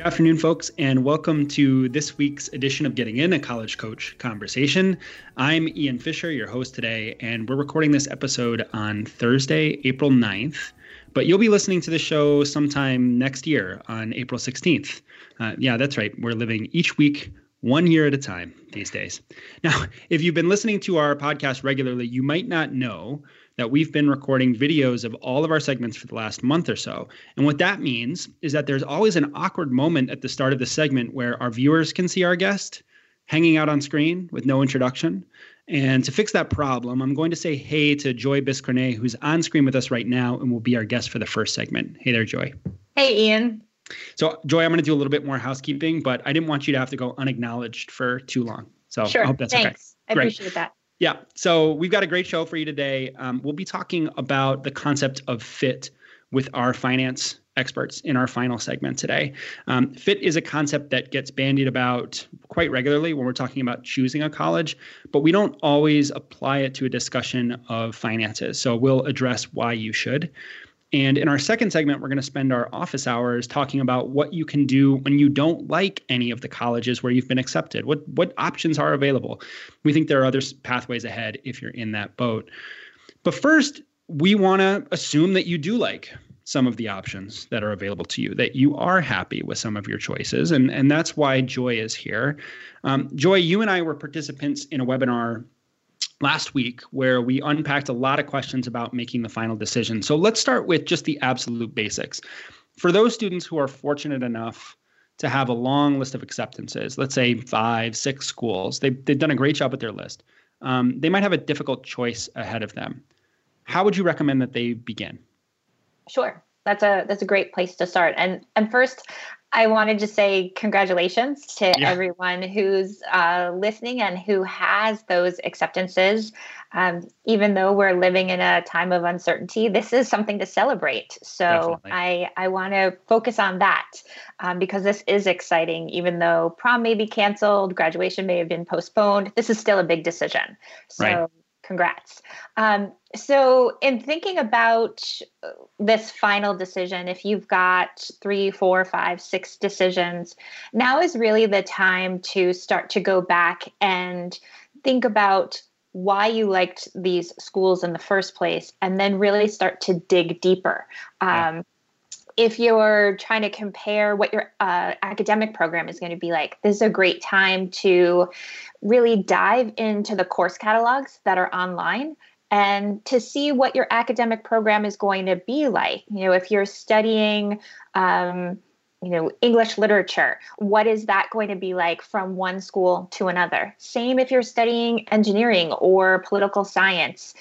Good afternoon, folks, and welcome to this week's edition of Getting In a College Coach Conversation. I'm Ian Fisher, your host today, and we're recording this episode on Thursday, April 9th. But you'll be listening to the show sometime next year on April 16th. Uh, yeah, that's right. We're living each week one year at a time these days. Now, if you've been listening to our podcast regularly, you might not know that we've been recording videos of all of our segments for the last month or so. And what that means is that there's always an awkward moment at the start of the segment where our viewers can see our guest hanging out on screen with no introduction. And to fix that problem, I'm going to say hey to Joy Biscornet, who's on screen with us right now and will be our guest for the first segment. Hey there, Joy. Hey, Ian. So, Joy, I'm going to do a little bit more housekeeping, but I didn't want you to have to go unacknowledged for too long. So, sure. I hope that's Thanks. okay. I appreciate that. Yeah. So we've got a great show for you today. Um, we'll be talking about the concept of fit with our finance experts in our final segment today. Um, fit is a concept that gets bandied about quite regularly when we're talking about choosing a college, but we don't always apply it to a discussion of finances. So we'll address why you should. And in our second segment, we're going to spend our office hours talking about what you can do when you don't like any of the colleges where you've been accepted. What what options are available? We think there are other pathways ahead if you're in that boat. But first, we want to assume that you do like some of the options that are available to you, that you are happy with some of your choices. And, and that's why Joy is here. Um, Joy, you and I were participants in a webinar last week where we unpacked a lot of questions about making the final decision. So let's start with just the absolute basics. For those students who are fortunate enough to have a long list of acceptances, let's say five, six schools, they, they've done a great job with their list. Um, they might have a difficult choice ahead of them. How would you recommend that they begin? Sure. That's a that's a great place to start. And and first, I wanted to say congratulations to yeah. everyone who's uh, listening and who has those acceptances. Um, even though we're living in a time of uncertainty, this is something to celebrate. So Definitely. I, I want to focus on that um, because this is exciting. Even though prom may be canceled, graduation may have been postponed, this is still a big decision. So right. Congrats. Um, so, in thinking about this final decision, if you've got three, four, five, six decisions, now is really the time to start to go back and think about why you liked these schools in the first place, and then really start to dig deeper. Um, if you're trying to compare what your uh, academic program is going to be like, this is a great time to really dive into the course catalogs that are online and to see what your academic program is going to be like. You know, if you're studying, um, you know, English literature, what is that going to be like from one school to another? Same if you're studying engineering or political science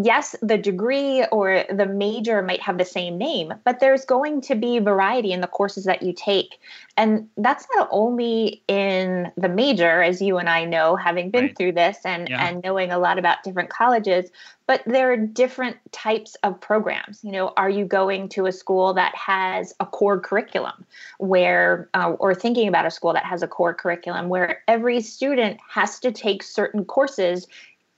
yes, the degree or the major might have the same name, but there's going to be variety in the courses that you take. And that's not only in the major, as you and I know, having been right. through this and, yeah. and knowing a lot about different colleges, but there are different types of programs. You know, are you going to a school that has a core curriculum where, uh, or thinking about a school that has a core curriculum where every student has to take certain courses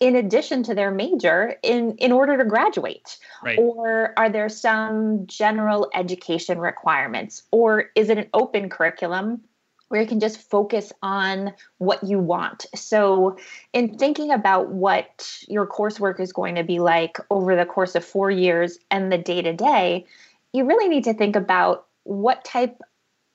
in addition to their major in in order to graduate? Right. or are there some general education requirements? Or is it an open curriculum where you can just focus on what you want? So in thinking about what your coursework is going to be like over the course of 4 years and the day to day you really need to think about what type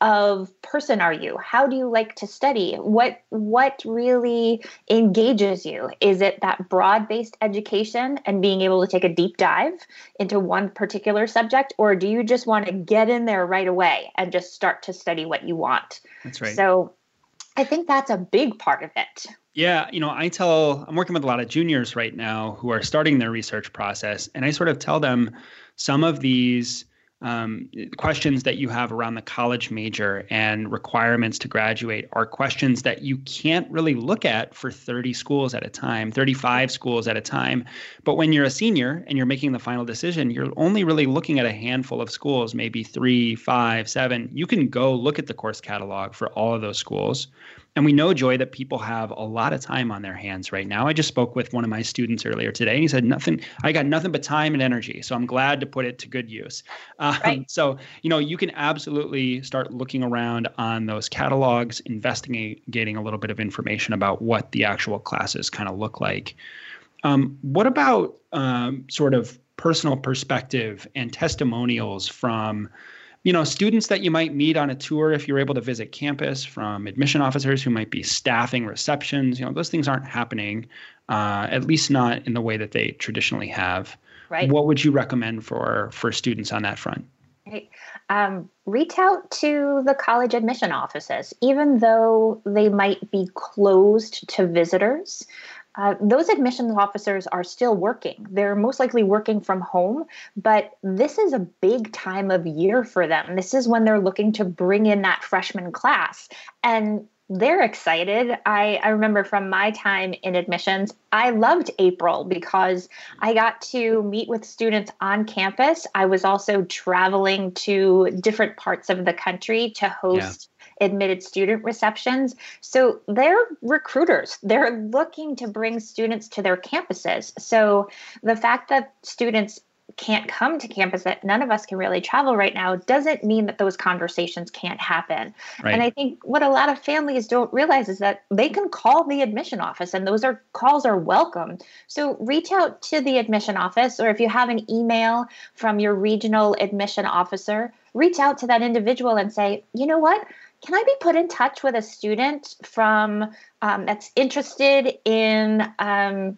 of person are you? How do you like to study? What what really engages you? Is it that broad based education and being able to take a deep dive into one particular subject or do you just want to get in there right away and just start to study what you want? That's right. So i think that's a big part of it. Yeah, you know, I tell I'm working with a lot of juniors right now who are starting their research process, and I sort of tell them some of these um, questions that you have around the college major and requirements to graduate are questions that you can't really look at for 30 schools at a time, 35 schools at a time. But when you're a senior and you're making the final decision, you're only really looking at a handful of schools, maybe three, five, seven. You can go look at the course catalog for all of those schools and we know, Joy, that people have a lot of time on their hands right now. I just spoke with one of my students earlier today, and he said, Nothing, I got nothing but time and energy. So I'm glad to put it to good use. Um, right. So, you know, you can absolutely start looking around on those catalogs, investigating a little bit of information about what the actual classes kind of look like. Um, what about um, sort of personal perspective and testimonials from you know students that you might meet on a tour if you're able to visit campus from admission officers who might be staffing receptions you know those things aren't happening uh, at least not in the way that they traditionally have. Right. What would you recommend for for students on that front? Right. Um, reach out to the college admission offices even though they might be closed to visitors uh, those admissions officers are still working. They're most likely working from home, but this is a big time of year for them. This is when they're looking to bring in that freshman class. And they're excited. I, I remember from my time in admissions, I loved April because I got to meet with students on campus. I was also traveling to different parts of the country to host admitted student receptions. So they're recruiters. They're looking to bring students to their campuses. So the fact that students can't come to campus that none of us can really travel right now doesn't mean that those conversations can't happen. Right. And I think what a lot of families don't realize is that they can call the admission office and those are calls are welcome. So reach out to the admission office or if you have an email from your regional admission officer, reach out to that individual and say, "You know what? Can I be put in touch with a student from um, that's interested in um,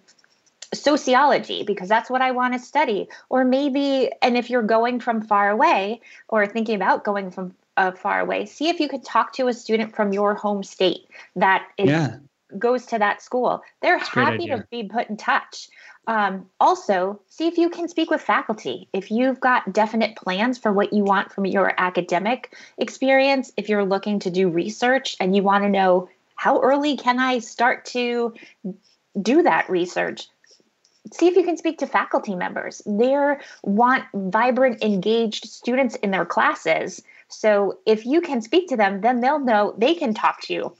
sociology because that's what I want to study? Or maybe, and if you're going from far away or thinking about going from uh, far away, see if you could talk to a student from your home state that is, yeah. goes to that school. They're that's happy to be put in touch. Um, also, see if you can speak with faculty. If you've got definite plans for what you want from your academic experience, if you're looking to do research and you want to know how early can I start to do that research, see if you can speak to faculty members. They want vibrant, engaged students in their classes. So if you can speak to them, then they'll know they can talk to you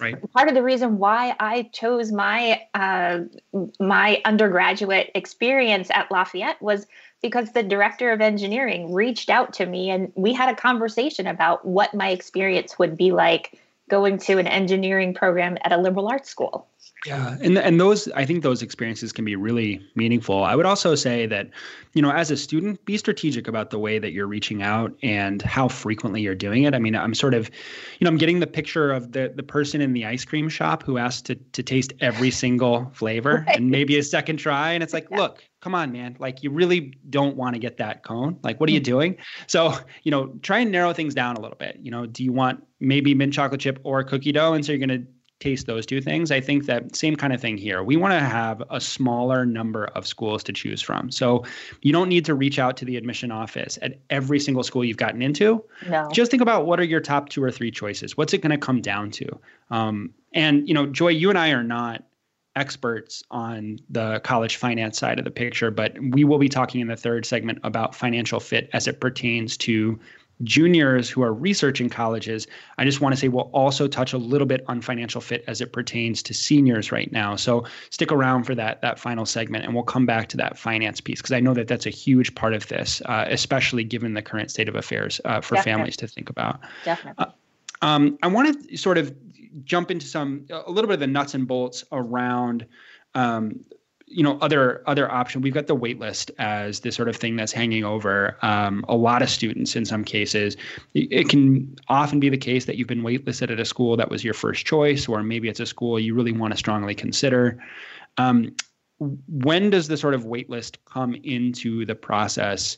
Right. Part of the reason why I chose my uh, my undergraduate experience at Lafayette was because the director of engineering reached out to me and we had a conversation about what my experience would be like going to an engineering program at a liberal arts school. Yeah, and and those I think those experiences can be really meaningful. I would also say that, you know, as a student, be strategic about the way that you're reaching out and how frequently you're doing it. I mean, I'm sort of, you know, I'm getting the picture of the the person in the ice cream shop who asked to to taste every single flavor right. and maybe a second try, and it's like, yeah. look, come on, man, like you really don't want to get that cone. Like, what are you mm-hmm. doing? So, you know, try and narrow things down a little bit. You know, do you want maybe mint chocolate chip or cookie dough, and so you're going to taste those two things. I think that same kind of thing here. We want to have a smaller number of schools to choose from. So you don't need to reach out to the admission office at every single school you've gotten into. No. Just think about what are your top two or three choices. What's it going to come down to? Um, and you know, Joy, you and I are not experts on the college finance side of the picture, but we will be talking in the third segment about financial fit as it pertains to juniors who are researching colleges, I just want to say we'll also touch a little bit on financial fit as it pertains to seniors right now. So stick around for that that final segment, and we'll come back to that finance piece because I know that that's a huge part of this, uh, especially given the current state of affairs uh, for Definitely. families to think about. Definitely. Uh, um, I want to sort of jump into some a little bit of the nuts and bolts around um, you know other other option. We've got the wait list as the sort of thing that's hanging over um, a lot of students in some cases. It can often be the case that you've been waitlisted at a school that was your first choice or maybe it's a school you really want to strongly consider. Um, when does the sort of waitlist come into the process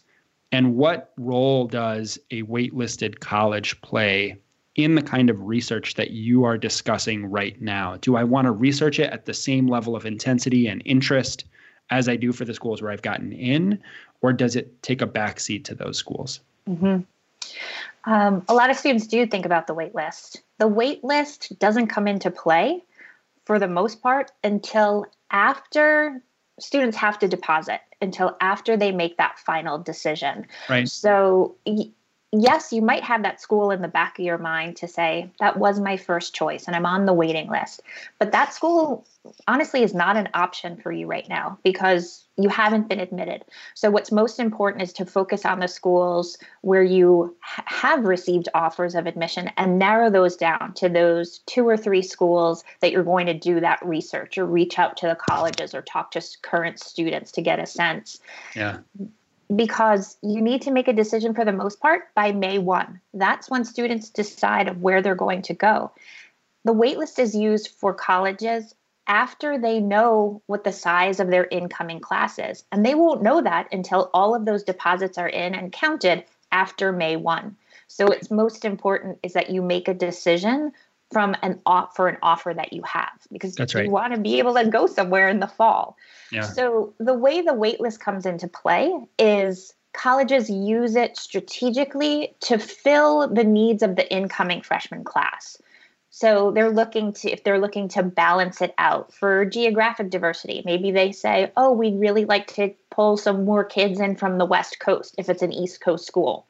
and what role does a waitlisted college play in the kind of research that you are discussing right now? Do I want to research it at the same level of intensity and interest as I do for the schools where I've gotten in, or does it take a backseat to those schools? Mm-hmm. Um, a lot of students do think about the wait list. The wait list doesn't come into play for the most part until after students have to deposit until after they make that final decision. Right. So yes, you might have that school in the back of your mind to say, that was my first choice and I'm on the waiting list. But that school honestly is not an option for you right now because you haven't been admitted. So, what's most important is to focus on the schools where you ha- have received offers of admission and narrow those down to those two or three schools that you're going to do that research or reach out to the colleges or talk to current students to get a sense. Yeah because you need to make a decision for the most part by May 1. That's when students decide where they're going to go. The waitlist is used for colleges after they know what the size of their incoming class is. And they won't know that until all of those deposits are in and counted after May 1. So it's most important is that you make a decision from an off for an offer that you have because That's right. you want to be able to go somewhere in the fall. Yeah. So the way the waitlist comes into play is colleges use it strategically to fill the needs of the incoming freshman class. So they're looking to if they're looking to balance it out for geographic diversity. Maybe they say, "Oh, we'd really like to pull some more kids in from the West Coast if it's an East Coast school."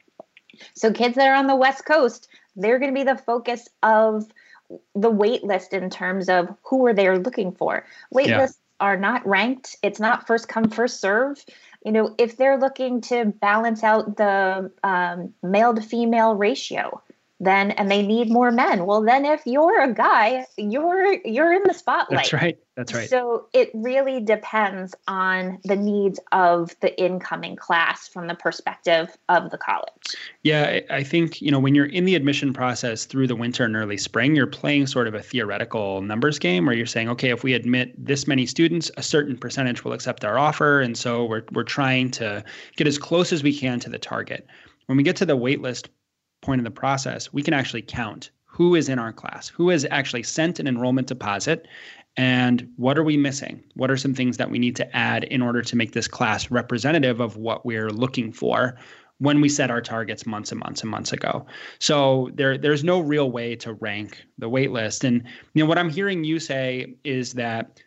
So kids that are on the West Coast, they're going to be the focus of the wait list in terms of who are they looking for. Wait yeah. lists are not ranked. It's not first come first serve. You know, if they're looking to balance out the um, male to female ratio, then and they need more men. Well then if you're a guy you're you're in the spotlight. That's right. That's right. So it really depends on the needs of the incoming class from the perspective of the college. Yeah i think you know when you're in the admission process through the winter and early spring you're playing sort of a theoretical numbers game where you're saying okay if we admit this many students a certain percentage will accept our offer. And so we're we're trying to get as close as we can to the target. When we get to the waitlist point in the process, we can actually count who is in our class, who has actually sent an enrollment deposit, and what are we missing? What are some things that we need to add in order to make this class representative of what we're looking for when we set our targets months and months and months ago. So there there's no real way to rank the wait list. And you know what I'm hearing you say is that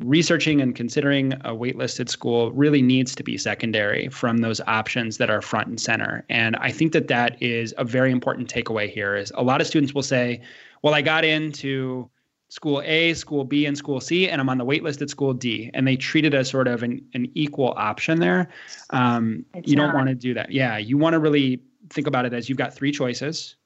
researching and considering a waitlisted school really needs to be secondary from those options that are front and center. And i think that that is a very important takeaway here is a lot of students will say well i got into school a school b and school c and i'm on the waitlist at school d. And they treat it as sort of an, an equal option there. Um, you don't want to do that. Yeah you want to really think about it as you've got three choices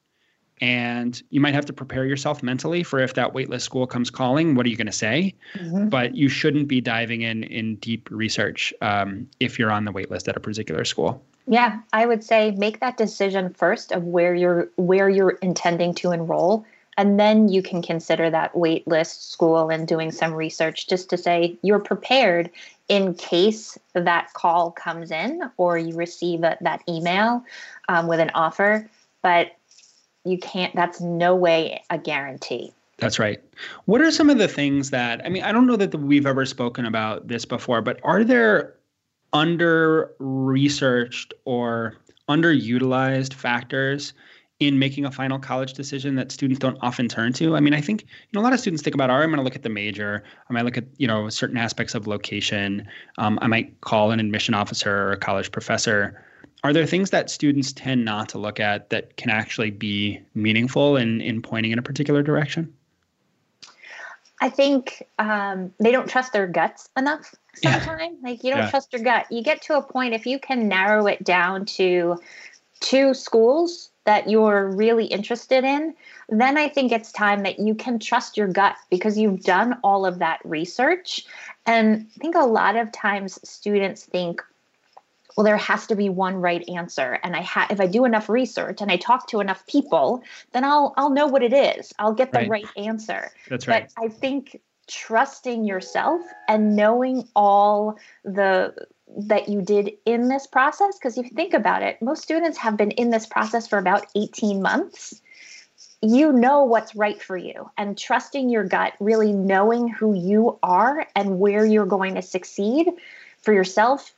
and you might have to prepare yourself mentally for if that waitlist school comes calling what are you going to say? Mm-hmm. but you shouldn't be diving in in deep research um, if you're on the waitlist at a particular school. Yeah i would say make that decision first of where you're where you're intending to enroll and then you can consider that waitlist school and doing some research just to say you're prepared in case that call comes in or you receive a, that email um, with an offer. But you can't that's no way a guarantee that's right what are some of the things that i mean i don't know that we've ever spoken about this before but are there under researched or underutilized factors in making a final college decision that students don't often turn to. I mean, I think you know a lot of students think about, right, I'm going to look at the major. I might look at you know certain aspects of location. Um, I might call an admission officer or a college professor are there things that students tend not to look at that can actually be meaningful in, in pointing in a particular direction? I think um, they don't trust their guts enough sometimes. Yeah. Like you don't yeah. trust your gut. You get to a point if you can narrow it down to two schools that you're really interested in, then I think it's time that you can trust your gut because you've done all of that research. And I think a lot of times students think, well there has to be one right answer. And i ha- if i do enough research and i talk to enough people then i'll i'll know what it is. I'll get the right, right answer. That's right. But i think trusting yourself and knowing all the that you did in this process because if you think about it most students have been in this process for about 18 months. You know what's right for you and trusting your gut really knowing who you are and where you're going to succeed for yourself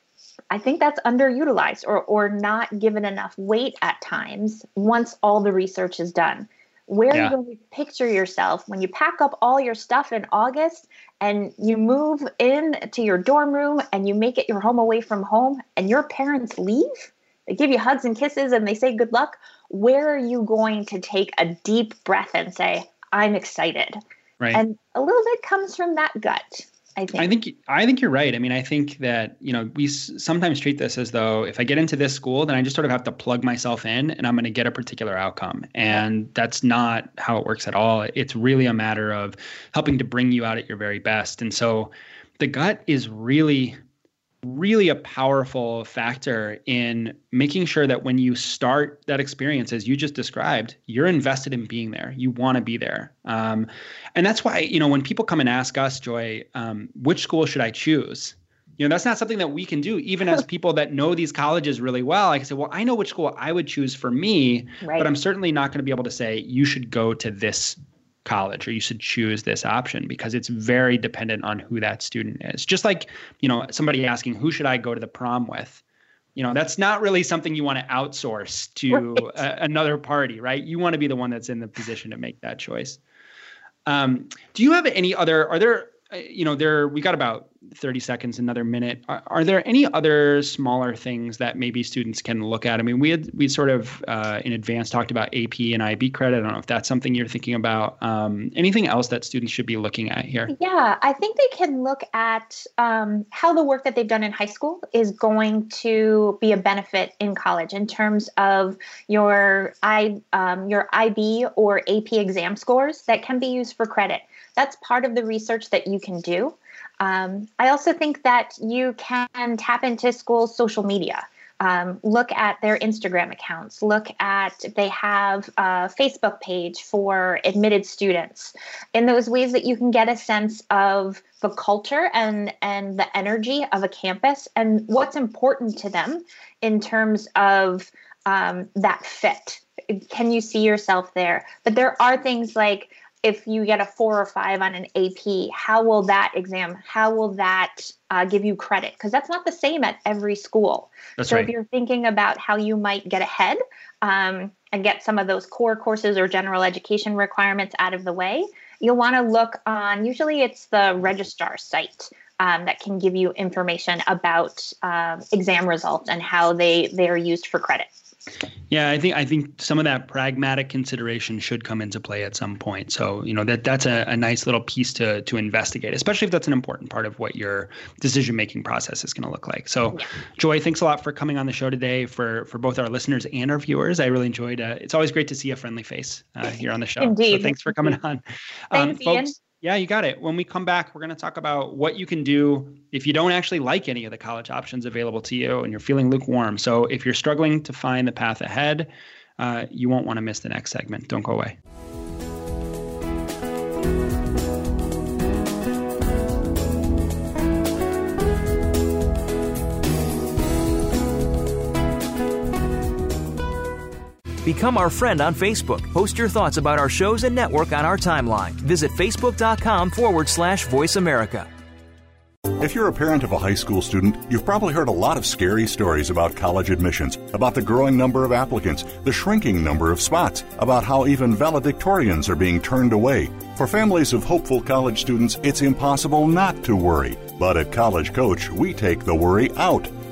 I think that's underutilized or, or not given enough weight at times once all the research is done. Where yeah. are you going to picture yourself when you pack up all your stuff in August and you move in to your dorm room and you make it your home away from home and your parents leave? They give you hugs and kisses and they say good luck. Where are you going to take a deep breath and say, I'm excited? Right. And a little bit comes from that gut. I think. I think I think you're right. I mean, I think that you know we s- sometimes treat this as though if I get into this school, then I just sort of have to plug myself in, and I'm going to get a particular outcome. And that's not how it works at all. It's really a matter of helping to bring you out at your very best. And so, the gut is really really a powerful factor in making sure that when you start that experience, as you just described, you're invested in being there. You want to be there. Um, and that's why, you know, when people come and ask us, Joy, um, which school should I choose? You know, that's not something that we can do, even as people that know these colleges really well. I can say, well, I know which school I would choose for me, right. but I'm certainly not going to be able to say, you should go to this college or you should choose this option because it's very dependent on who that student is. Just like, you know, somebody asking who should I go to the prom with? You know, that's not really something you want to outsource to right. a, another party, right? You want to be the one that's in the position to make that choice. Um, do you have any other are there uh, you know, there we got about 30 seconds, another minute. Are, are, there any other smaller things that maybe students can look at? I mean, we had we sort of uh, in advance talked about AP and IB credit. I don't know if that's something you're thinking about. Um, anything else that students should be looking at here? Yeah, I think they can look at um, how the work that they've done in high school is going to be a benefit in college in terms of your I um, your IB or AP exam scores that can be used for credit that's part of the research that you can do. Um, I also think that you can tap into schools' social media. Um, look at their Instagram accounts. Look at they have a Facebook page for admitted students. In those ways that you can get a sense of the culture and and the energy of a campus and what's important to them in terms of um, that fit. Can you see yourself there? But there are things like if you get a four or five on an AP, how will that exam, how will that uh, give you credit? Because that's not the same at every school. That's so right. if you're thinking about how you might get ahead um, and get some of those core courses or general education requirements out of the way, you'll want to look on, usually it's the registrar site. Um, that can give you information about um, exam results and how they they are used for credit. Yeah, I think I think some of that pragmatic consideration should come into play at some point. So you know that that's a, a nice little piece to to investigate, especially if that's an important part of what your decision making process is going to look like. So, yeah. Joy, thanks a lot for coming on the show today for for both our listeners and our viewers. I really enjoyed. Uh, it's always great to see a friendly face uh, here on the show. Indeed. So thanks for coming on, um, thanks, folks. Ian. Yeah, you got it. When we come back, we're going to talk about what you can do if you don't actually like any of the college options available to you and you're feeling lukewarm. So, if you're struggling to find the path ahead, uh, you won't want to miss the next segment. Don't go away. Become our friend on Facebook. Post your thoughts about our shows and network on our timeline. Visit facebook.com forward slash voice America. If you're a parent of a high school student, you've probably heard a lot of scary stories about college admissions, about the growing number of applicants, the shrinking number of spots, about how even valedictorians are being turned away. For families of hopeful college students, it's impossible not to worry. But at College Coach, we take the worry out.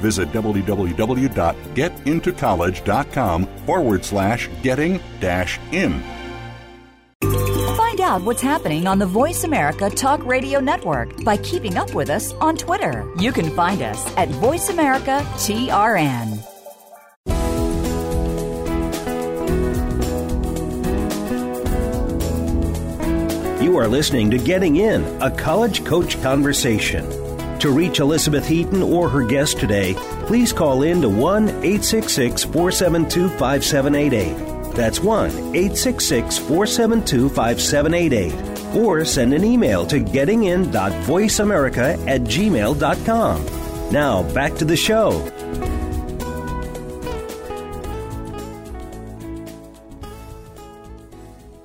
Visit www.getintocollege.com forward slash getting dash in. Find out what's happening on the Voice America Talk Radio Network by keeping up with us on Twitter. You can find us at Voice America TRN. You are listening to Getting In, a college coach conversation. To reach Elizabeth Heaton or her guest today, please call in to 1 866 472 5788. That's 1 866 472 5788. Or send an email to gettingin.voiceamerica at gmail.com. Now, back to the show.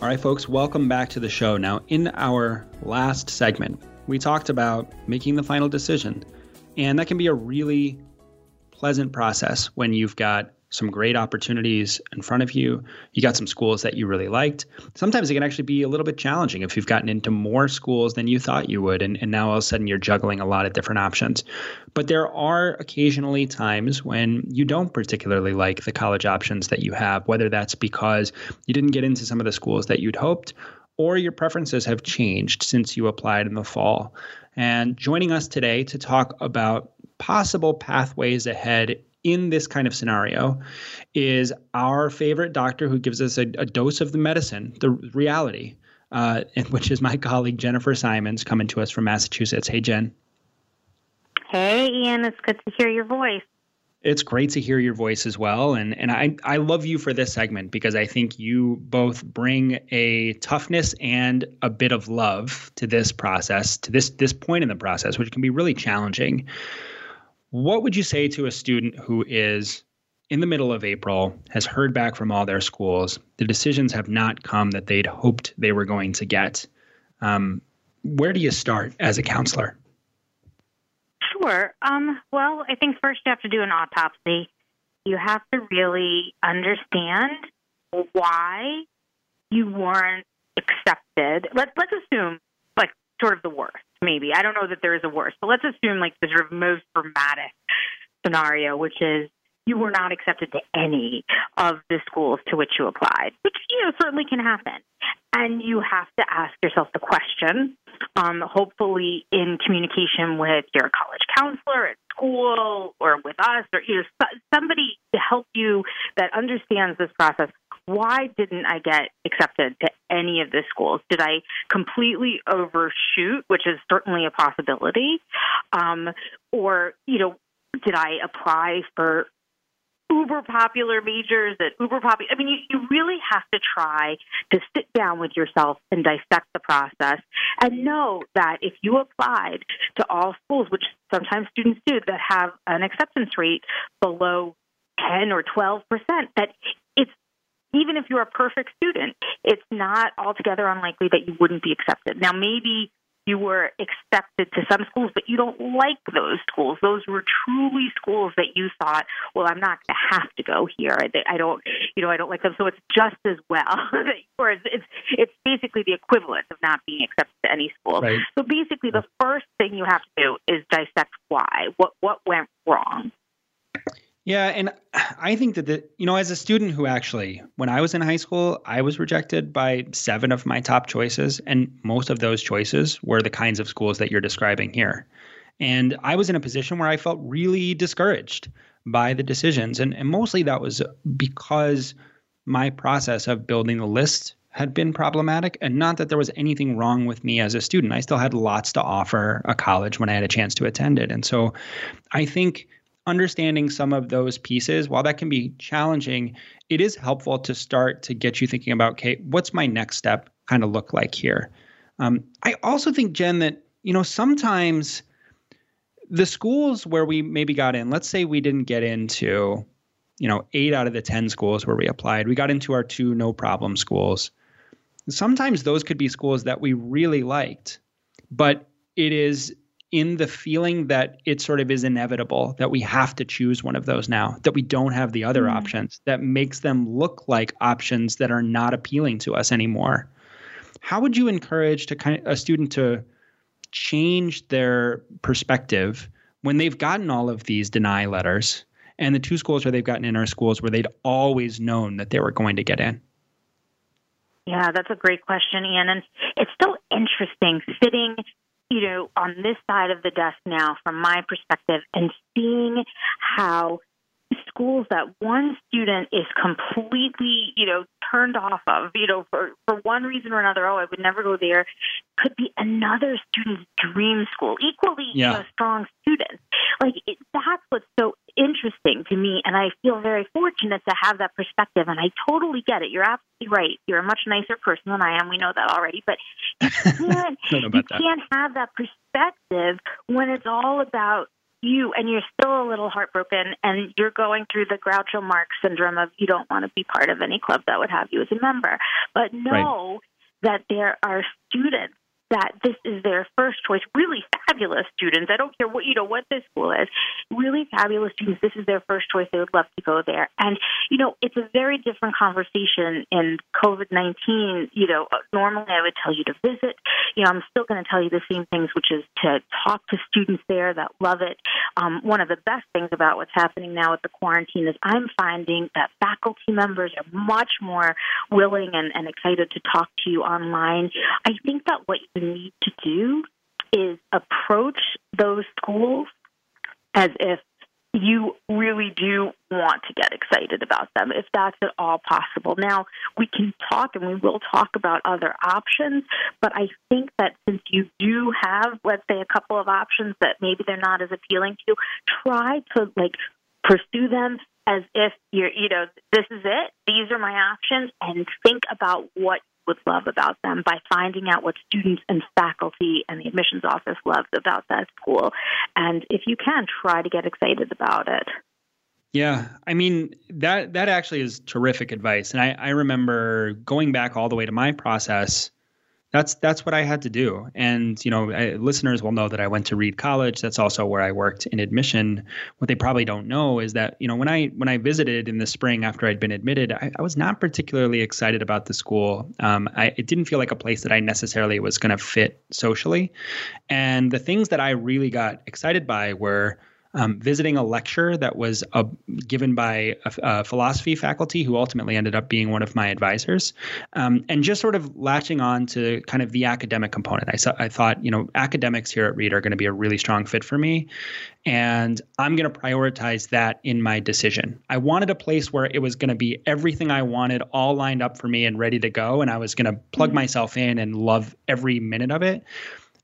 All right, folks, welcome back to the show. Now, in our last segment, we talked about making the final decision. And that can be a really pleasant process when you've got some great opportunities in front of you. You got some schools that you really liked. Sometimes it can actually be a little bit challenging if you've gotten into more schools than you thought you would, and, and now all of a sudden you're juggling a lot of different options. But there are occasionally times when you don't particularly like the college options that you have, whether that's because you didn't get into some of the schools that you'd hoped or your preferences have changed since you applied in the fall. And joining us today to talk about possible pathways ahead in this kind of scenario is our favorite doctor who gives us a, a dose of the medicine, the reality, uh, which is my colleague Jennifer Simons coming to us from Massachusetts. Hey, Jen. Hey, Ian. It's good to hear your voice. It's great to hear your voice as well. And and I, I love you for this segment because I think you both bring a toughness and a bit of love to this process, to this this point in the process, which can be really challenging. What would you say to a student who is in the middle of April, has heard back from all their schools, the decisions have not come that they'd hoped they were going to get? Um, where do you start as a counselor? Sure. Um, well, I think first you have to do an autopsy. You have to really understand why you weren't accepted. Let, let's assume, like, sort of the worst, maybe. I don't know that there is a worst, but let's assume, like, the sort of most dramatic scenario, which is you were not accepted to any of the schools to which you applied, which, you know, certainly can happen. And you have to ask yourself the question, um, hopefully in communication with your college counselor at school or with us or you know, somebody to help you that understands this process. Why didn't I get accepted to any of the schools? Did I completely overshoot, which is certainly a possibility? Um, or, you know, did I apply for uber popular majors that uber popular. I mean, you, you really have to try to sit down with yourself and dissect the process and know that if you applied to all schools, which sometimes students do, that have an acceptance rate below 10 or 12 percent, that it's even if you're a perfect student, it's not altogether unlikely that you wouldn't be accepted. Now, maybe you were accepted to some schools, but you don't like those schools. Those were truly schools that you thought, well, I'm not going to have to go here. I, don't, you know, I don't like them. So it's just as well. or it's, it's, it's basically the equivalent of not being accepted to any school. Right. So basically, the first thing you have to do is dissect why. What what went wrong. Yeah, and I think that the you know as a student who actually when I was in high school, I was rejected by 7 of my top choices and most of those choices were the kinds of schools that you're describing here. And I was in a position where I felt really discouraged by the decisions and and mostly that was because my process of building the list had been problematic and not that there was anything wrong with me as a student. I still had lots to offer a college when I had a chance to attend it. And so I think understanding some of those pieces, while that can be challenging, it is helpful to start to get you thinking about, okay, what's my next step kind of look like here? Um, I also think, Jen, that, you know, sometimes the schools where we maybe got in, let's say we didn't get into, you know, eight out of the 10 schools where we applied, we got into our two no problem schools. Sometimes those could be schools that we really liked, but it is in the feeling that it sort of is inevitable that we have to choose one of those now, that we don't have the other mm-hmm. options, that makes them look like options that are not appealing to us anymore. How would you encourage to kind of, a student to change their perspective when they've gotten all of these deny letters and the two schools where they've gotten in are schools where they'd always known that they were going to get in? Yeah, that's a great question, Ian. And it's so interesting sitting you know, on this side of the desk now, from my perspective, and seeing how schools that one student is completely, you know, turned off of, you know, for, for one reason or another, oh, I would never go there, could be another student's dream school, equally yeah. you know, strong students. Like, it, that's what's so interesting to me, and I feel very fortunate to have that perspective, and I totally get it. You're absolutely right. You're a much nicer person than I am. We know that already, but you can't, you can't have that perspective when it's all about you and you're still a little heartbroken and you're going through the Groucho Marx syndrome of you don't want to be part of any club that would have you as a member. But know right. that there are students that this is their first choice. Really fabulous students. I don't care what you know what this school is. Really fabulous students. This is their first choice. They would love to go there. And you know, it's a very different conversation in COVID nineteen. You know, normally I would tell you to visit. You know, I'm still going to tell you the same things, which is to talk to students there that love it. Um, one of the best things about what's happening now with the quarantine is I'm finding that faculty members are much more willing and, and excited to talk to you online. I think that what you need to do is approach those schools as if you really do want to get excited about them, if that's at all possible. Now, we can talk and we will talk about other options, but I think that since you do have, let's say, a couple of options that maybe they're not as appealing to you, try to like pursue them as if you're, you know, this is it, these are my options, and think about what would love about them by finding out what students and faculty and the admissions office loved about that school. And if you can, try to get excited about it. Yeah, I mean that that actually is terrific advice, and I, I remember going back all the way to my process that's that's what I had to do. And you know, I, listeners will know that I went to Reed College. That's also where I worked in admission. What they probably don't know is that you know when I when I visited in the spring after I'd been admitted, I, I was not particularly excited about the school. Um, I, it didn't feel like a place that I necessarily was going to fit socially. And the things that I really got excited by were um, visiting a lecture that was uh, given by a, a, philosophy faculty who ultimately ended up being one of my advisors, um, and just sort of latching on to kind of the academic component. I, saw, I thought, you know, academics here at Reed are going to be a really strong fit for me, and I'm going to prioritize that in my decision. I wanted a place where it was going to be everything I wanted, all lined up for me and ready to go, and I was going to plug mm-hmm. myself in and love every minute of it.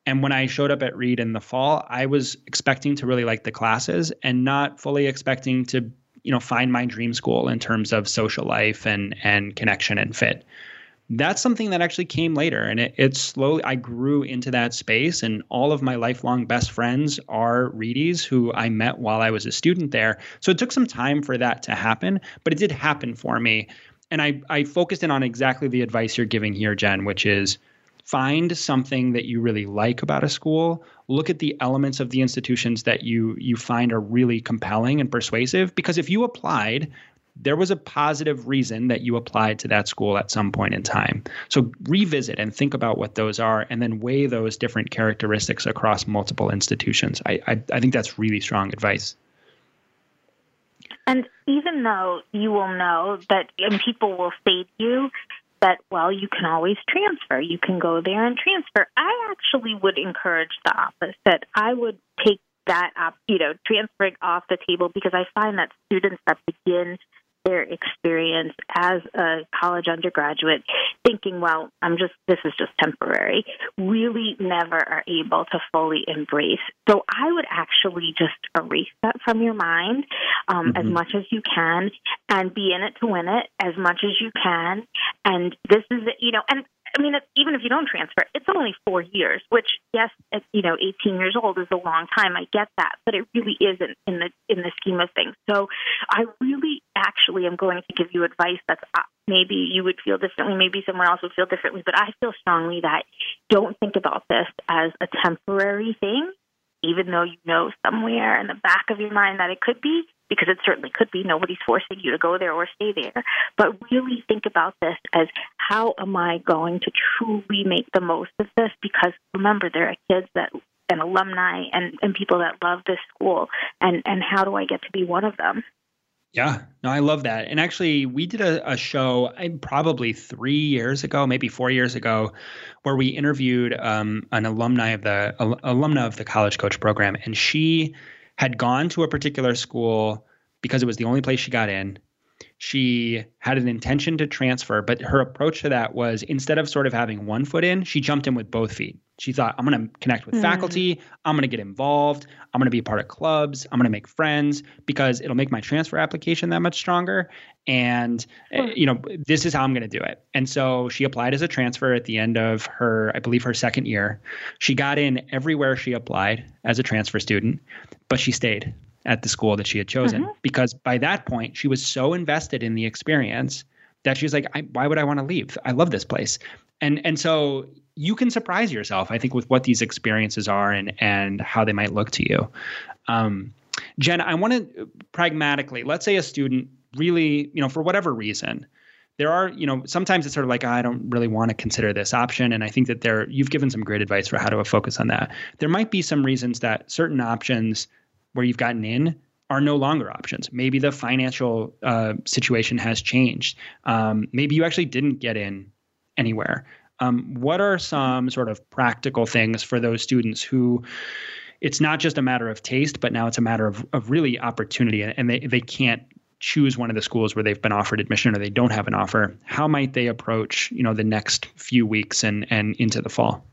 And when I showed up at Reed in the fall, I was expecting to really like the classes and not fully expecting to, you know, find my dream school in terms of social life and and connection and fit. That's something that actually came later, and it, it slowly. I grew into that space, and all of my lifelong best friends are Reedies who I met while I was a student there. So it took some time for that to happen, but it did happen for me. And I I focused in on exactly the advice you're giving here, Jen, which is find something that you really like about a school look at the elements of the institutions that you you find are really compelling and persuasive because if you applied there was a positive reason that you applied to that school at some point in time. So revisit and think about what those are and then weigh those different characteristics across multiple institutions. I, I, I think that's really strong advice. And even though you will know that and people will say to you, that, well, you can always transfer. You can go there and transfer. I actually would encourage the opposite. I would take that up, you know, transferring off the table because I find that students that begin their experience as a college undergraduate thinking, well, I'm just, this is just temporary, really never are able to fully embrace. So I would actually just erase that from your mind um, mm-hmm. as much as you can and be in it to win it as much as you can. And this is, you know, and I mean, even if you don't transfer, it's only four years. Which, yes, at, you know, 18 years old is a long time. I get that, but it really isn't in the in the scheme of things. So, I really, actually, am going to give you advice that's uh, maybe you would feel differently, maybe someone else would feel differently, but I feel strongly that don't think about this as a temporary thing, even though you know somewhere in the back of your mind that it could be because it certainly could be. Nobody's forcing you to go there or stay there. But really think about this as how am I going to truly make the most of this? Because remember, there are kids that and alumni and, and people that love this school and, and how do I get to be one of them? Yeah, no, I love that. And actually, we did a, a show probably three years ago, maybe four years ago, where we interviewed um, an alumni of the uh, alumna of the College Coach program, and she had gone to a particular school because it was the only place she got in. She had an intention to transfer, but her approach to that was instead of sort of having one foot in, she jumped in with both feet. She thought, I'm going to connect with mm. faculty. I'm going to get involved. I'm going to be a part of clubs. I'm going to make friends because it'll make my transfer application that much stronger. And, uh, you know, this is how I'm going to do it. And so she applied as a transfer at the end of her, I believe, her second year. She got in everywhere she applied as a transfer student, but she stayed at the school that she had chosen. Mm-hmm. because by that point she was so invested in the experience that she was like why would i want to leave? I love this place. And and so you can surprise yourself i think with what these experiences are and and how they might look to you. Um, jen i want to pragmatically let's say a student really you know for whatever reason there are you know sometimes it's sort of like i don't really want to consider this option and i think that there you've given some great advice for how to focus on that. There might be some reasons that certain options where you've gotten in are no longer options. Maybe the financial uh, situation has changed. Um, maybe you actually didn't get in anywhere. Um, what are some sort of practical things for those students who it's not just a matter of taste, but now it's a matter of, of really opportunity and they, they can't choose one of the schools where they've been offered admission or they don't have an offer. How might they approach, you know, the next few weeks and, and into the fall?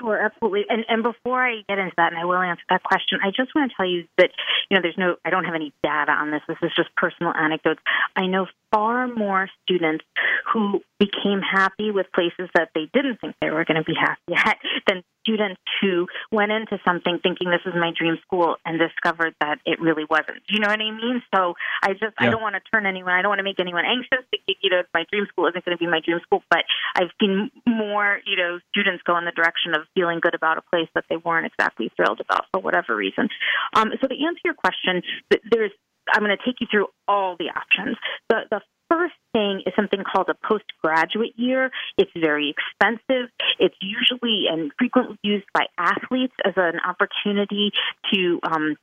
Sure, absolutely. And and before I get into that, and I will answer that question, I just want to tell you that you know there's no, I don't have any data on this. This is just personal anecdotes. I know far more students who became happy with places that they didn't think they were going to be happy at than students who went into something thinking this is my dream school and discovered that it really wasn't. You know what I mean? So I just yeah. I don't want to turn anyone I don't want to make anyone anxious to you know my dream school isn't going to be my dream school, but I've seen more, you know, students go in the direction of feeling good about a place that they weren't exactly thrilled about for whatever reason. Um, so to answer your question, there's I'm going to take you through all the options. The, the first thing is something called a postgraduate year. It's very expensive. It's usually and frequently used by athletes as an opportunity to um,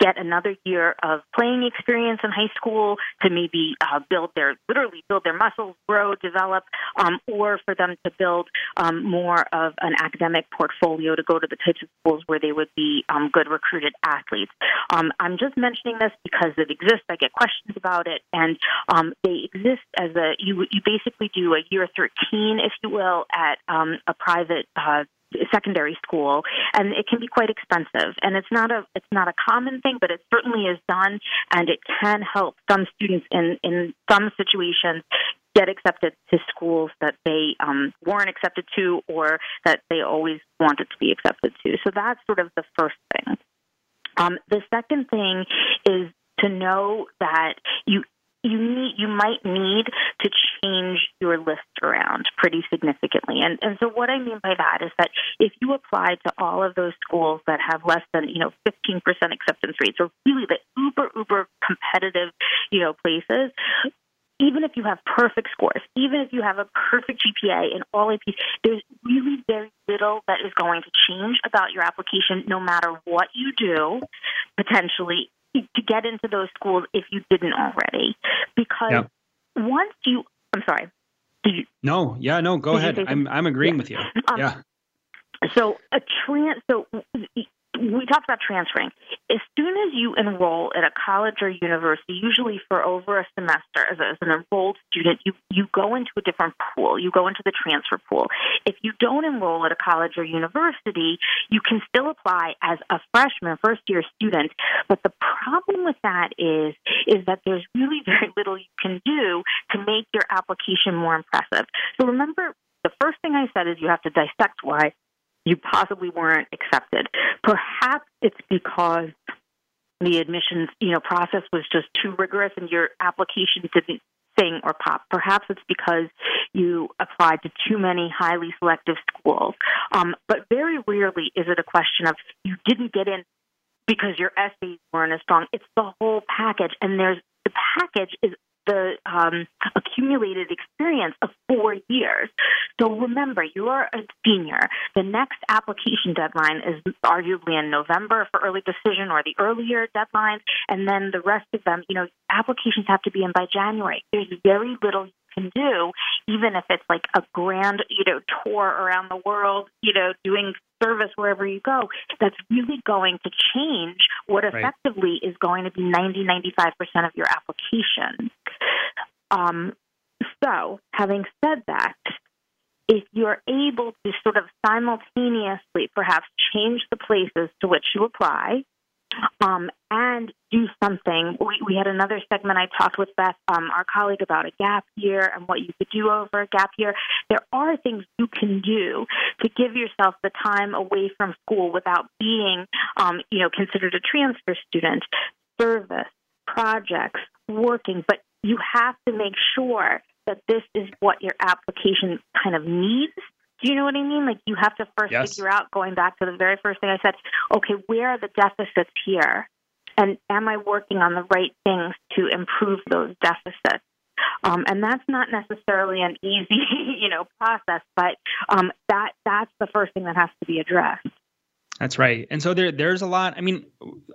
get another year of playing experience in high school to maybe uh, build their literally build their muscles, grow, develop, um, or for them to build um, more of an academic portfolio to go to the types of schools where they would be um, good recruited athletes. Um, I'm just mentioning this because it exists. I get questions about it, and um, they exist as a you you basically do a year 13, if you will, at um, a private uh, secondary school and it can be quite expensive. And it's not a it's not a common thing but it certainly is done and it can help some students in in some situations get accepted to schools that they um, weren't accepted to or that they always wanted to be accepted to. So that's sort of the first thing. Um, the second thing is to know that you you need you might need to change your list around pretty significantly. And and so what I mean by that is that if you apply to all of those schools that have less than, you know, 15% acceptance rates or really the uber uber competitive, you know, places, even if you have perfect scores, even if you have a perfect GPA in all APs, there's really very little that is going to change about your application no matter what you do, potentially to get into those schools if you didn't already. Because yep. once you, I'm sorry. You, no, yeah, no, go ahead. I'm I'm agreeing yeah. with you. Um, yeah. So a trans, so we talked about transferring. As soon as you enroll at a college or university, usually for over a semester as, a, as, an enrolled student, you, you go into a different pool. You go into the transfer pool. If you don't enroll at a college or university, you can still apply as a freshman, first year student. But the problem with that is, is that there's really very little you can do to make your application more impressive. So remember, the first thing I said is you have to dissect why you possibly weren't accepted. Perhaps it's because the admissions, you know, process was just too rigorous and your application didn't sing or pop. Perhaps it's because you applied to too many highly selective schools. Um, but very rarely is it a question of you didn't get in because your essays weren't as strong. It's the whole package, and there's the package is the um, accumulated experience of four years. So remember, you're a senior. The next application deadline is arguably in November for early decision or the earlier deadlines, and then the rest of them, you know, applications have to be in by January. There's very little can do, even if it's like a grand, you know, tour around the world, you know, doing service wherever you go, that's really going to change what effectively right. is going to be 90, 95% of your application. Um, so, having said that, if you're able to sort of simultaneously perhaps change the places to which you apply, um, and do something. We, we, had another segment I talked with Beth, um, our colleague, about a gap year and what you could do over a gap year. There are things you can do to give yourself the time away from school without being, um, you know, considered a transfer student. Service, projects, working, but you have to make sure that this is what your application kind of needs do you know what I mean? Like you have to first yes. figure out, going back to the very first thing I said, okay, where are the deficits here? And am I working on the right things to improve those deficits? Um, and that's not necessarily an easy, you know, process, but um, that that's the first thing that has to be addressed. That's right. And so there there's a lot. I mean,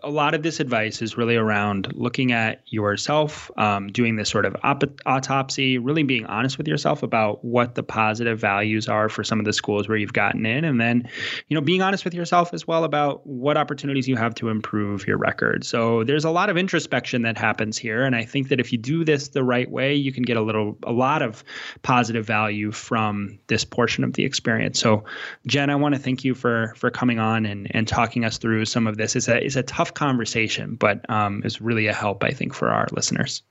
a lot of this advice is really around looking at yourself, um, doing this sort of op- autopsy, really being honest with yourself about what the positive values are for some of the schools where you've gotten in, and then, you know, being honest with yourself as well about what opportunities you have to improve your record. So there's a lot of introspection that happens here, and I think that if you do this the right way, you can get a little, a lot of positive value from this portion of the experience. So, Jen, I want to thank you for for coming on and, and talking us through some of this. It's a, it's a tough conversation, but um, is really a help, I think, for our listeners.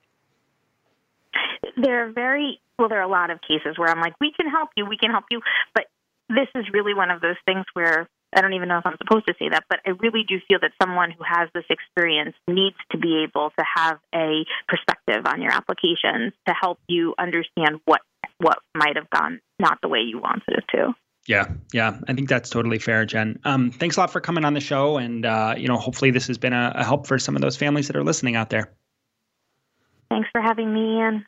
There are very, well, there are a lot of cases where I'm like, we can help you, we can help you. But this is really one of those things where I don't even know if I'm supposed to say that, but I really do feel that someone who has this experience needs to be able to have a perspective on your applications to help you understand what what might have gone not the way you wanted it to. Yeah, yeah, I think that's totally fair, Jen. Um, thanks a lot for coming on the show, and uh, you know, hopefully, this has been a, a, help for some of those families that are listening out there. Thanks for having me, Ian.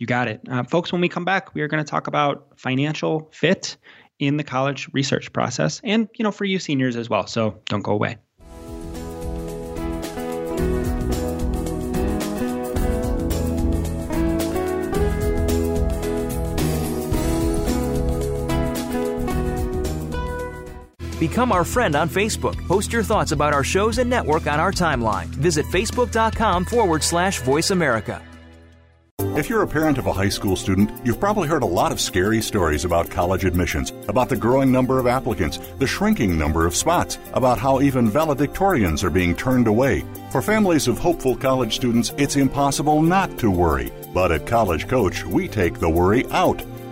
You got it, uh, folks. When we come back, we are going to talk about financial fit in the college research process, and you know, for you seniors as well. So don't go away. Become our friend on Facebook. Post your thoughts about our shows and network on our timeline. Visit facebook.com forward slash voice America. If you're a parent of a high school student, you've probably heard a lot of scary stories about college admissions, about the growing number of applicants, the shrinking number of spots, about how even valedictorians are being turned away. For families of hopeful college students, it's impossible not to worry. But at College Coach, we take the worry out.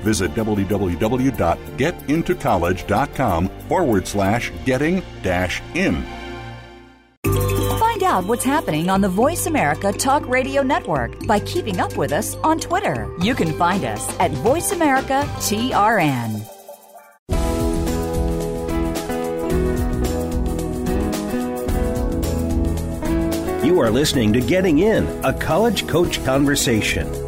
Visit www.getintocollege.com forward slash getting dash in. Find out what's happening on the Voice America Talk Radio Network by keeping up with us on Twitter. You can find us at Voice America TRN. You are listening to Getting In, a college coach conversation.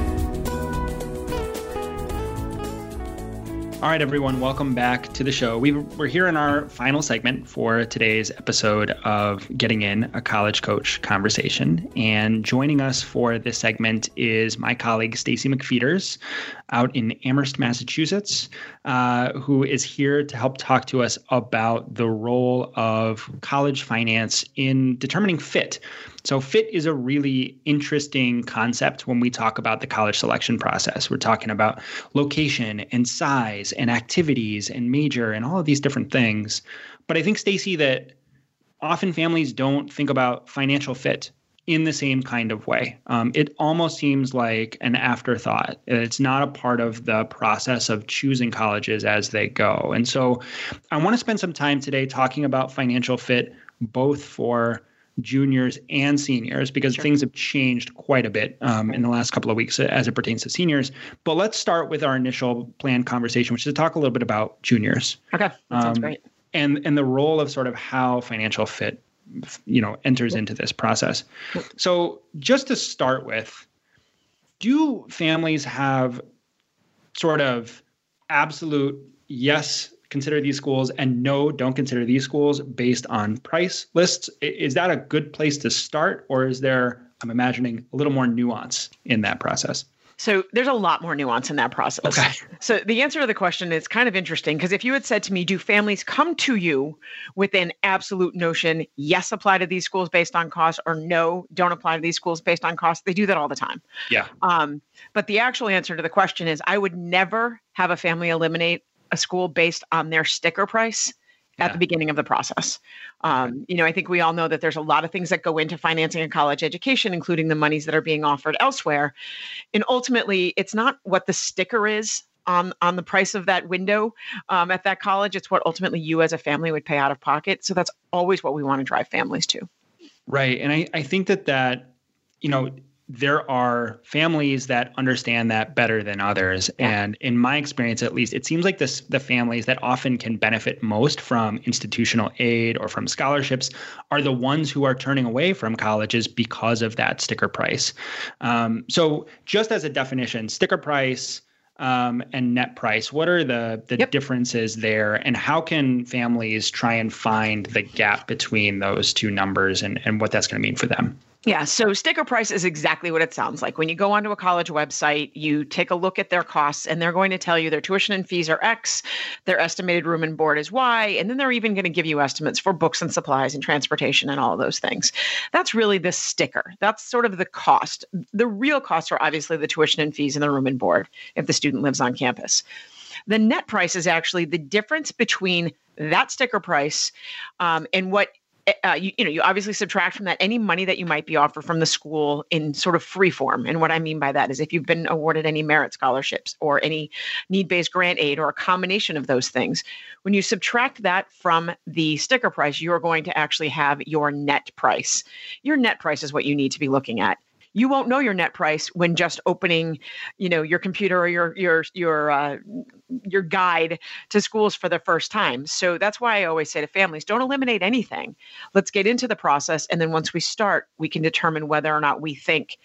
All right, everyone, welcome back to the show. we are here in our final segment for today's episode of Getting In a College Coach Conversation. And joining us for this segment is my colleague, Stacy McFeeters, out in Amherst, Massachusetts, uh, who is here to help talk to us about the role of college finance in determining fit So, fit is a really interesting concept when we talk about the college selection process. We're talking about location and size and activities and major and all of these different things. But I think, Stacy, that often families don't think about financial fit in the same kind of way. Um, it almost seems like an afterthought. It's not a part of the process of choosing colleges as they go. And so I want to spend some time today talking about financial fit, both for juniors and seniors because sure. things have changed quite a bit um, in the last couple of weeks as it pertains to seniors. But let's start with our initial planned conversation, which is to talk a little bit about juniors. Okay, that sounds um, great. And and the role of sort of how financial fit, you know, enters into this process. So just to start with, do families have sort of absolute yes consider these schools and no, don't consider these schools based on price lists. Is that a good place to start, or is there, I'm imagining, a little more nuance in that process? So there's a lot more nuance in that process. Okay. So the answer to the question is kind of interesting because if you had said to me, do families come to you with an absolute notion, yes, apply to these schools based on cost, or no, don't apply to these schools based on cost? They do that all the time. Yeah. Um, but the actual answer to the question is I would never have a family eliminate a school based on their sticker price at yeah. the beginning of the process. Um, you know, I think we all know that there's a lot of things that go into financing a college education, including the monies that are being offered elsewhere. And ultimately, it's not what the sticker is on on the price of that window um, at that college. It's what ultimately you as a family would pay out of pocket. So that's always what we want to drive families to. Right, and I I think that that you know there are families that understand that better than others. Yeah. And in my experience, at least, it seems like this, the families that often can benefit most from institutional aid or from scholarships are the ones who are turning away from colleges because of that sticker price. Um, so, just as a definition, sticker price. Um, and net price. What are the the yep. differences there, and how can families try and find the gap between those two numbers, and and what that's going to mean for them? Yeah, so sticker price is exactly what it sounds like. When you go onto a college website, you take a look at their costs and they're going to tell you their tuition and fees are X, their estimated room and board is Y, and then they're even going to give you estimates for books and supplies and transportation and all those things. That's really the sticker. That's sort of the cost. The real costs are obviously the tuition and fees and the room and board if the student lives on campus. The net price is actually the difference between that sticker price um, and what uh, you, you know you obviously subtract from that any money that you might be offered from the school in sort of free form. And what i mean by that is if you've been awarded any merit scholarships or any need-based grant aid or a combination of those things when you subtract that from the sticker price you're going to actually have your net price. Your net price is what you need to be looking at you won't know your net price when just opening you know your computer or your your your uh, your guide to schools for the first time. So that's why i always say to families don't eliminate anything. Let's get into the process and then once we start we can determine whether or not we think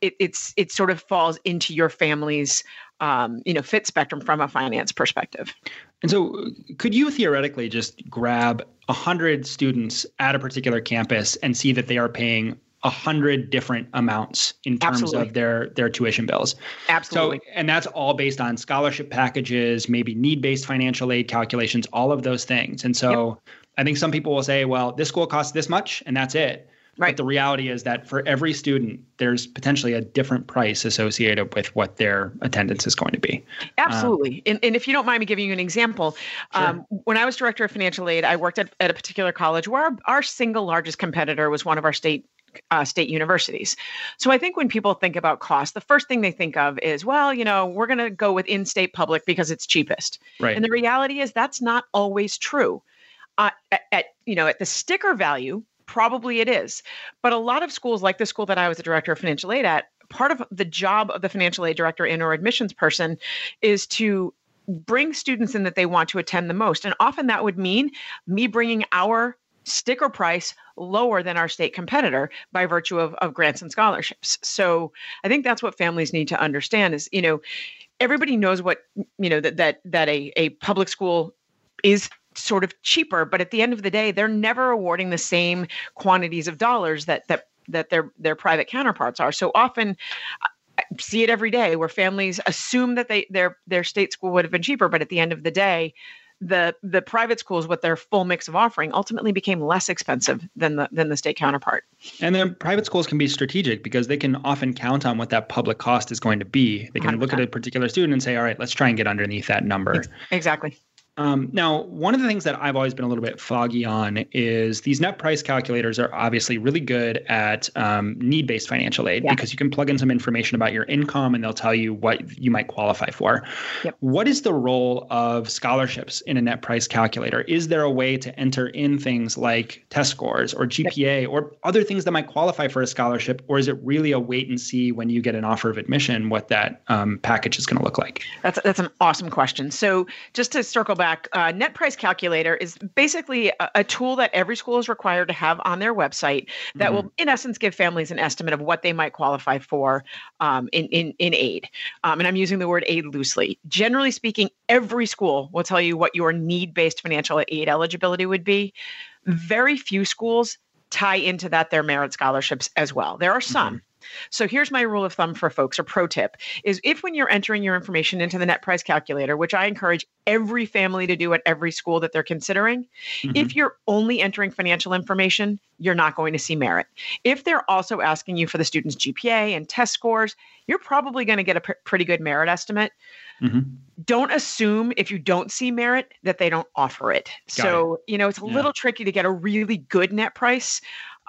it, it's it sort of falls into your family's um, you know fit spectrum from a finance perspective. And so could you theoretically just grab 100 students at a particular campus and see that they are paying a hundred different amounts in terms Absolutely. of their their tuition bills. Absolutely. So, and that's all based on scholarship packages, maybe need based financial aid calculations, all of those things. And so, yep. I think some people will say, well, this school costs this much, and that's it. Right. But the reality is that for every student, there's potentially a different price associated with what their attendance is going to be. Absolutely. Um, and, and if you don't mind me giving you an example, sure. um, when I was director of financial aid, I worked at, at a particular college where our, our single largest competitor was one of our state uh, state universities. So I think when people think about cost, the first thing they think of is, well, you know, we're going to go with in-state public because it's cheapest. Right. And the reality is that's not always true. Uh, at, at you know at the sticker value, probably it is. But a lot of schools, like the school that I was the director of financial aid at, part of the job of the financial aid director and or admissions person is to bring students in that they want to attend the most. And often that would mean me bringing our sticker price lower than our state competitor by virtue of, of grants and scholarships. So I think that's what families need to understand is, you know, everybody knows what, you know, that that that a, a public school is sort of cheaper, but at the end of the day, they're never awarding the same quantities of dollars that that that their their private counterparts are. So often I see it every day where families assume that they their their state school would have been cheaper, but at the end of the day, the the private schools with their full mix of offering ultimately became less expensive than the than the state counterpart. And then private schools can be strategic because they can often count on what that public cost is going to be. They can 100%. look at a particular student and say, all right, let's try and get underneath that number. Exactly. Um, now, one of the things that I've always been a little bit foggy on is these net price calculators are obviously really good at um, need based financial aid yeah. because you can plug in some information about your income and they'll tell you what you might qualify for. Yep. What is the role of scholarships in a net price calculator? Is there a way to enter in things like test scores or GPA yep. or other things that might qualify for a scholarship? Or is it really a wait and see when you get an offer of admission what that um, package is going to look like? That's, that's an awesome question. So, just to circle back, uh, Net Price Calculator is basically a, a, tool that every school is required to have on their website that mm-hmm. will, in essence, give families an estimate of what they might qualify for um, in, in, in aid. Um, and I'm using the word aid loosely. Generally speaking, every school will tell you what your need based financial aid eligibility would be. Very few schools tie into that their merit scholarships as well. There are some. Mm-hmm. So here's my rule of thumb for folks or pro tip is if when you're entering your information into the net price calculator, which I encourage every family to do at every school that they're considering, mm-hmm. if you're only entering financial information, you're not going to see merit. If they're also asking you for the student's GPA and test scores, you're probably going to get a pr- pretty good merit estimate. Mm-hmm. Don't assume if you don't see merit that they don't offer it. Got so, it. you know, it's a yeah. little tricky to get a really good net price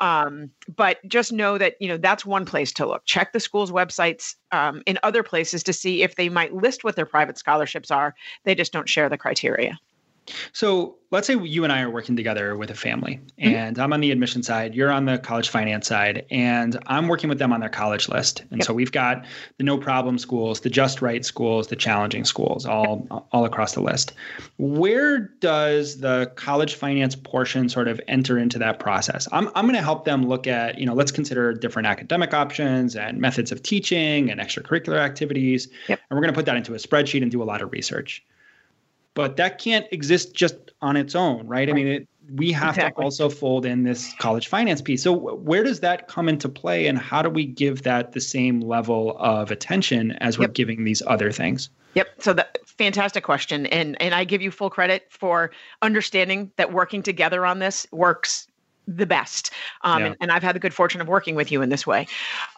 um, but just know that you know that's one place to look. Check the school's websites um, in other places to see if they might list what their private scholarships are. They just don't share the criteria. So let's say you and I are working together with a family, mm-hmm. and I'm on the admission side, you're on the college finance side, and I'm working with them on their college list. And yep. so we've got the no problem schools, the just right schools, the challenging schools, all yep. all across the list. Where does the college finance portion sort of enter into that process? I'm I'm going to help them look at, you know, let's consider different academic options and methods of teaching and extracurricular activities, yep. and we're going to put that into a spreadsheet and do a lot of research but that can't exist just on its own, right? I mean, it, we have exactly. to also fold in this college finance piece. So, where does that come into play, and how do we give that the same level of attention as we're yep. giving these other things? Yep. So that fantastic question, and and I give you full credit for understanding that working together on this works the best. Um, yeah. and, and, I've had the good fortune of working with you in this way.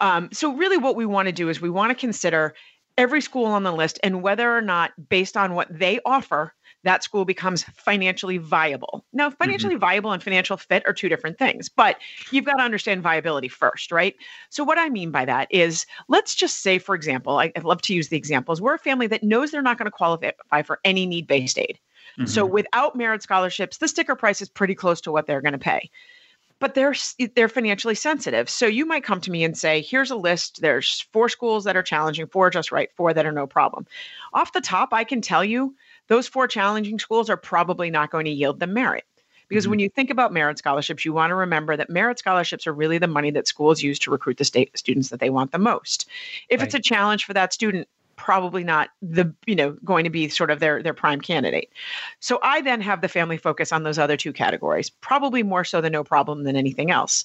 Um, so, really, what we want to do is we want to consider every school on the list and whether or not, based on what they offer, that school becomes financially viable. Now, mm-hmm. financially mm-hmm. viable and financial fit are two different things, but you've got to understand viability first, right? So, what I mean by that is let's just say, for example, I, would love to use the examples. We're a family that knows they're not going to qualify for any need based aid. Mm-hmm. So, without merit scholarships, the sticker price is pretty close to what they're going to pay but they're they're financially sensitive. So you might come to me and say, "Here's a list. There's four schools that are challenging, four just right, four that are no problem." Off the top, I can tell you those four challenging schools are probably not going to yield them merit. Because mm-hmm. when you think about merit scholarships, you want to remember that merit scholarships are really the money that schools use to recruit the state students that they want the most. If right. it's a challenge for that student, probably not the you know going to be sort of their their prime candidate. So i then have the family focus on those other two categories probably more so the no problem than anything else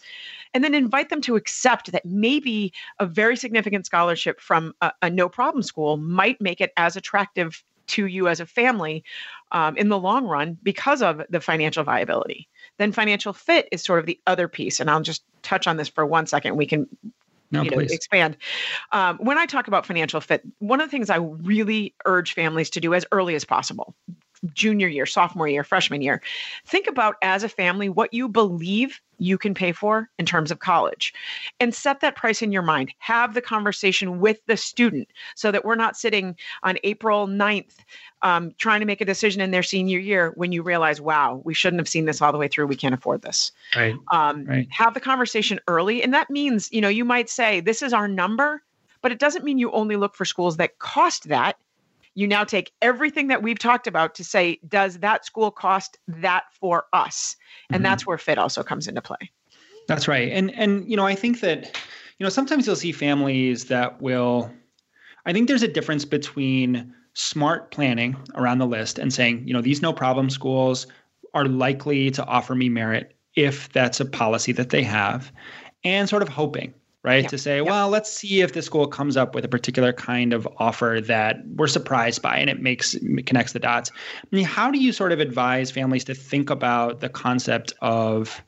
and then invite them to accept that maybe a very significant scholarship from a, a no problem school might make it as attractive to you as a family um, in the long run because of the financial viability. Then financial fit is sort of the other piece and i'll just touch on this for one second. We can no, you know, expand. Um, when I talk about financial fit, one of the things I really urge families to do as early as possible, junior year, sophomore year, freshman year, think about as a family what you believe you can pay for in terms of college and set that price in your mind. Have the conversation with the student so that we're not sitting on April 9th um, trying to make a decision in their senior year when you realize, wow, we shouldn't have seen this all the way through. We can't afford this. Right. Um, right. Have the conversation early. And that means, you know, you might say, this is our number, but it doesn't mean you only look for schools that cost that. You now take everything that we've talked about to say, does that school cost that for us? And mm-hmm. that's where fit also comes into play. That's right. And and you know, I think that you know, sometimes you'll see families that will I think there's a difference between smart planning around the list and saying, you know, these no problem schools are likely to offer me merit if that's a policy that they have, and sort of hoping. Right? To say, well, let's see if the school comes up with a particular kind of offer that we're surprised by and it makes it connects the dots. I mean, how do you sort of advise families to think about the concept of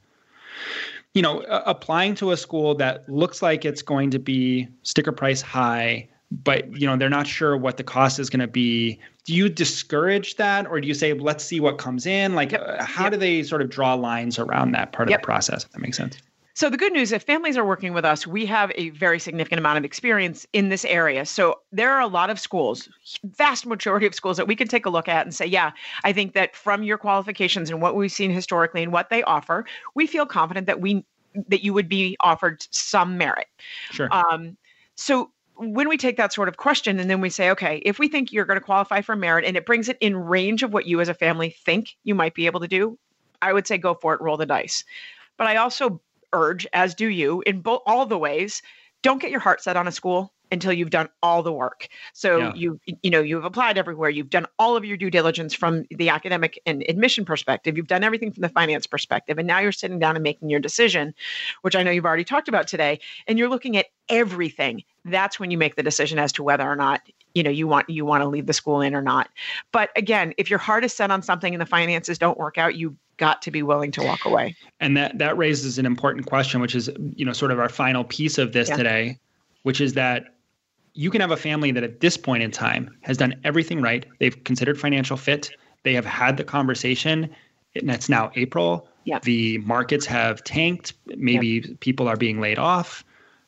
you know, applying to a school that looks like it's going to be sticker price high, but you know they're not sure what the cost is going to be do you discourage that or do you say let's see what comes in like yep. uh, how yep. do they sort of draw lines around that part yep. of the process if that makes sense so the good news if families are working with us we have a very significant amount of experience in this area. So there are a lot of schools vast majority of schools that we can take a look at and say yeah i think that from your qualifications and what we've seen historically and what they offer we feel confident that we that you would be offered some merit. Sure. Um, so when we take that sort of question and then we say, okay, if we think you're going to qualify for merit and it brings it in range of what you as a family think you might be able to do, I would say go for it, roll the dice. But I also urge, as do you, in both all the ways, don't get your heart set on a school until you've done all the work. So yeah. you you know you've applied everywhere, you've done all of your due diligence from the academic and admission perspective, you've done everything from the finance perspective, and now you're sitting down and making your decision, which I know you've already talked about today, and you're looking at everything. That's when you make the decision as to whether or not you know you want you want to leave the school in or not. But again, if your heart is set on something and the finances don't work out, you got to be willing to walk away. And that that raises an important question, which is you know sort of our final piece of this yeah. today, which is that you can have a family that at this point in time has done everything right. They've considered financial fit. They have had the conversation, and it's now April. Yep. The markets have tanked. Maybe yep. people are being laid off.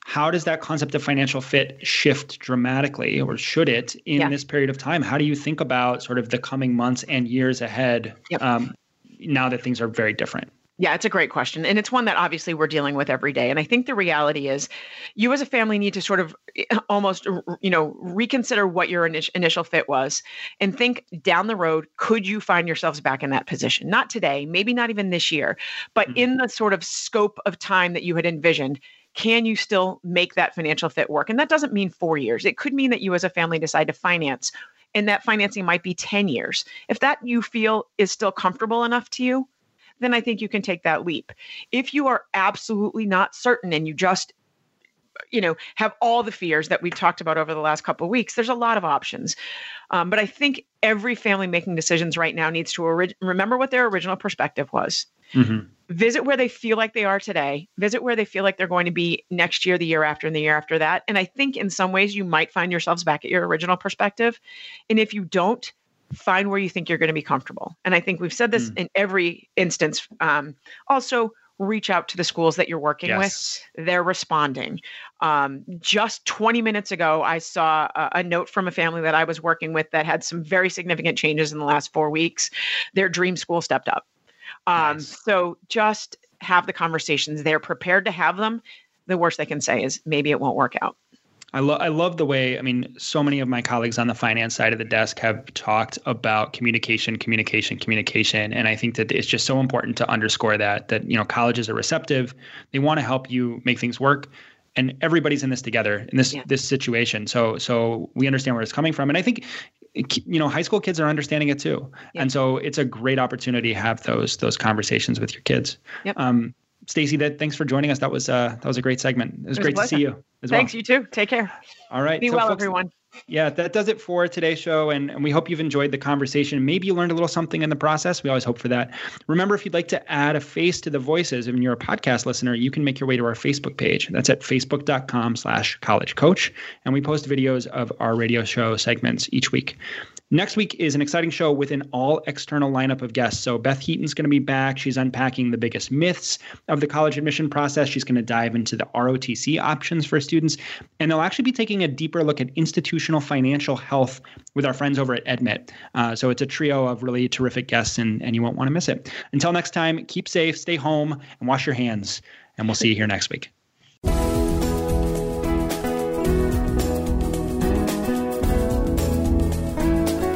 How does that concept of financial fit shift dramatically, or should it in yeah. this period of time? How do you think about sort of the coming months and years ahead yep. um, now that things are very different? Yeah, it's a great question. And it's one that obviously we're dealing with every day. And I think the reality is you as a family need to sort of almost, you know, reconsider what your initial fit was and think down the road, could you find yourselves back in that position? Not today, maybe not even this year, but mm-hmm. in the sort of scope of time that you had envisioned can you still make that financial fit work? And that doesn't mean four years. It could mean that you as a family decide to finance, and that financing might be 10 years. If that you feel is still comfortable enough to you, then I think you can take that leap. If you are absolutely not certain and you just you know have all the fears that we've talked about over the last couple of weeks there's a lot of options um, but i think every family making decisions right now needs to remember what their original perspective was mm-hmm. visit where they feel like they are today visit where they feel like they're going to be next year the year after and the year after that and i think in some ways you might find yourselves back at your original perspective and if you don't find where you think you're going to be comfortable. And I think we've said this mm. in every instance. Um, also, reach out to the schools that you're working yes. with. They're responding. Um, just 20 minutes ago, I saw a, a, note from a family that I was working with that had some very significant changes in the last four weeks. Their dream school stepped up. Um, nice. So just have the conversations. They're prepared to have them. The worst they can say is maybe it won't work out. I love I love the way I mean so many of my colleagues on the finance side of the desk have talked about communication communication communication and I think that it's just so important to underscore that that you know colleges are receptive they want to help you make things work and everybody's in this together in this yeah. this situation so so we understand where it's coming from and I think you know high school kids are understanding it too yeah. and so it's a great opportunity to have those those conversations with your kids yep. um, Stacy, that thanks for joining us. That was uh, that was a great segment. It was, it was great to see you. Thanks, well. Thanks, you too. Take care. All right. Be so well, folks, everyone. Yeah, that does it for today's show. And, and we hope you've enjoyed the conversation. Maybe you learned a little something in the process. We always hope for that. Remember, if you'd like to add a face to the voices and you're a podcast listener, you can make your way to our Facebook page. That's at facebook.com slash college coach. And we post videos of our radio show segments each week. Next week is an exciting show with an all external lineup of guests. So, Beth Heaton's going to be back. She's unpacking the biggest myths of the college admission process. She's going to dive into the ROTC options for students. And they'll actually be taking a deeper look at institutional financial health with our friends over at Admit. Uh, so, it's a trio of really terrific guests, and, and you won't want to miss it. Until next time, keep safe, stay home, and wash your hands. And we'll see you here next week.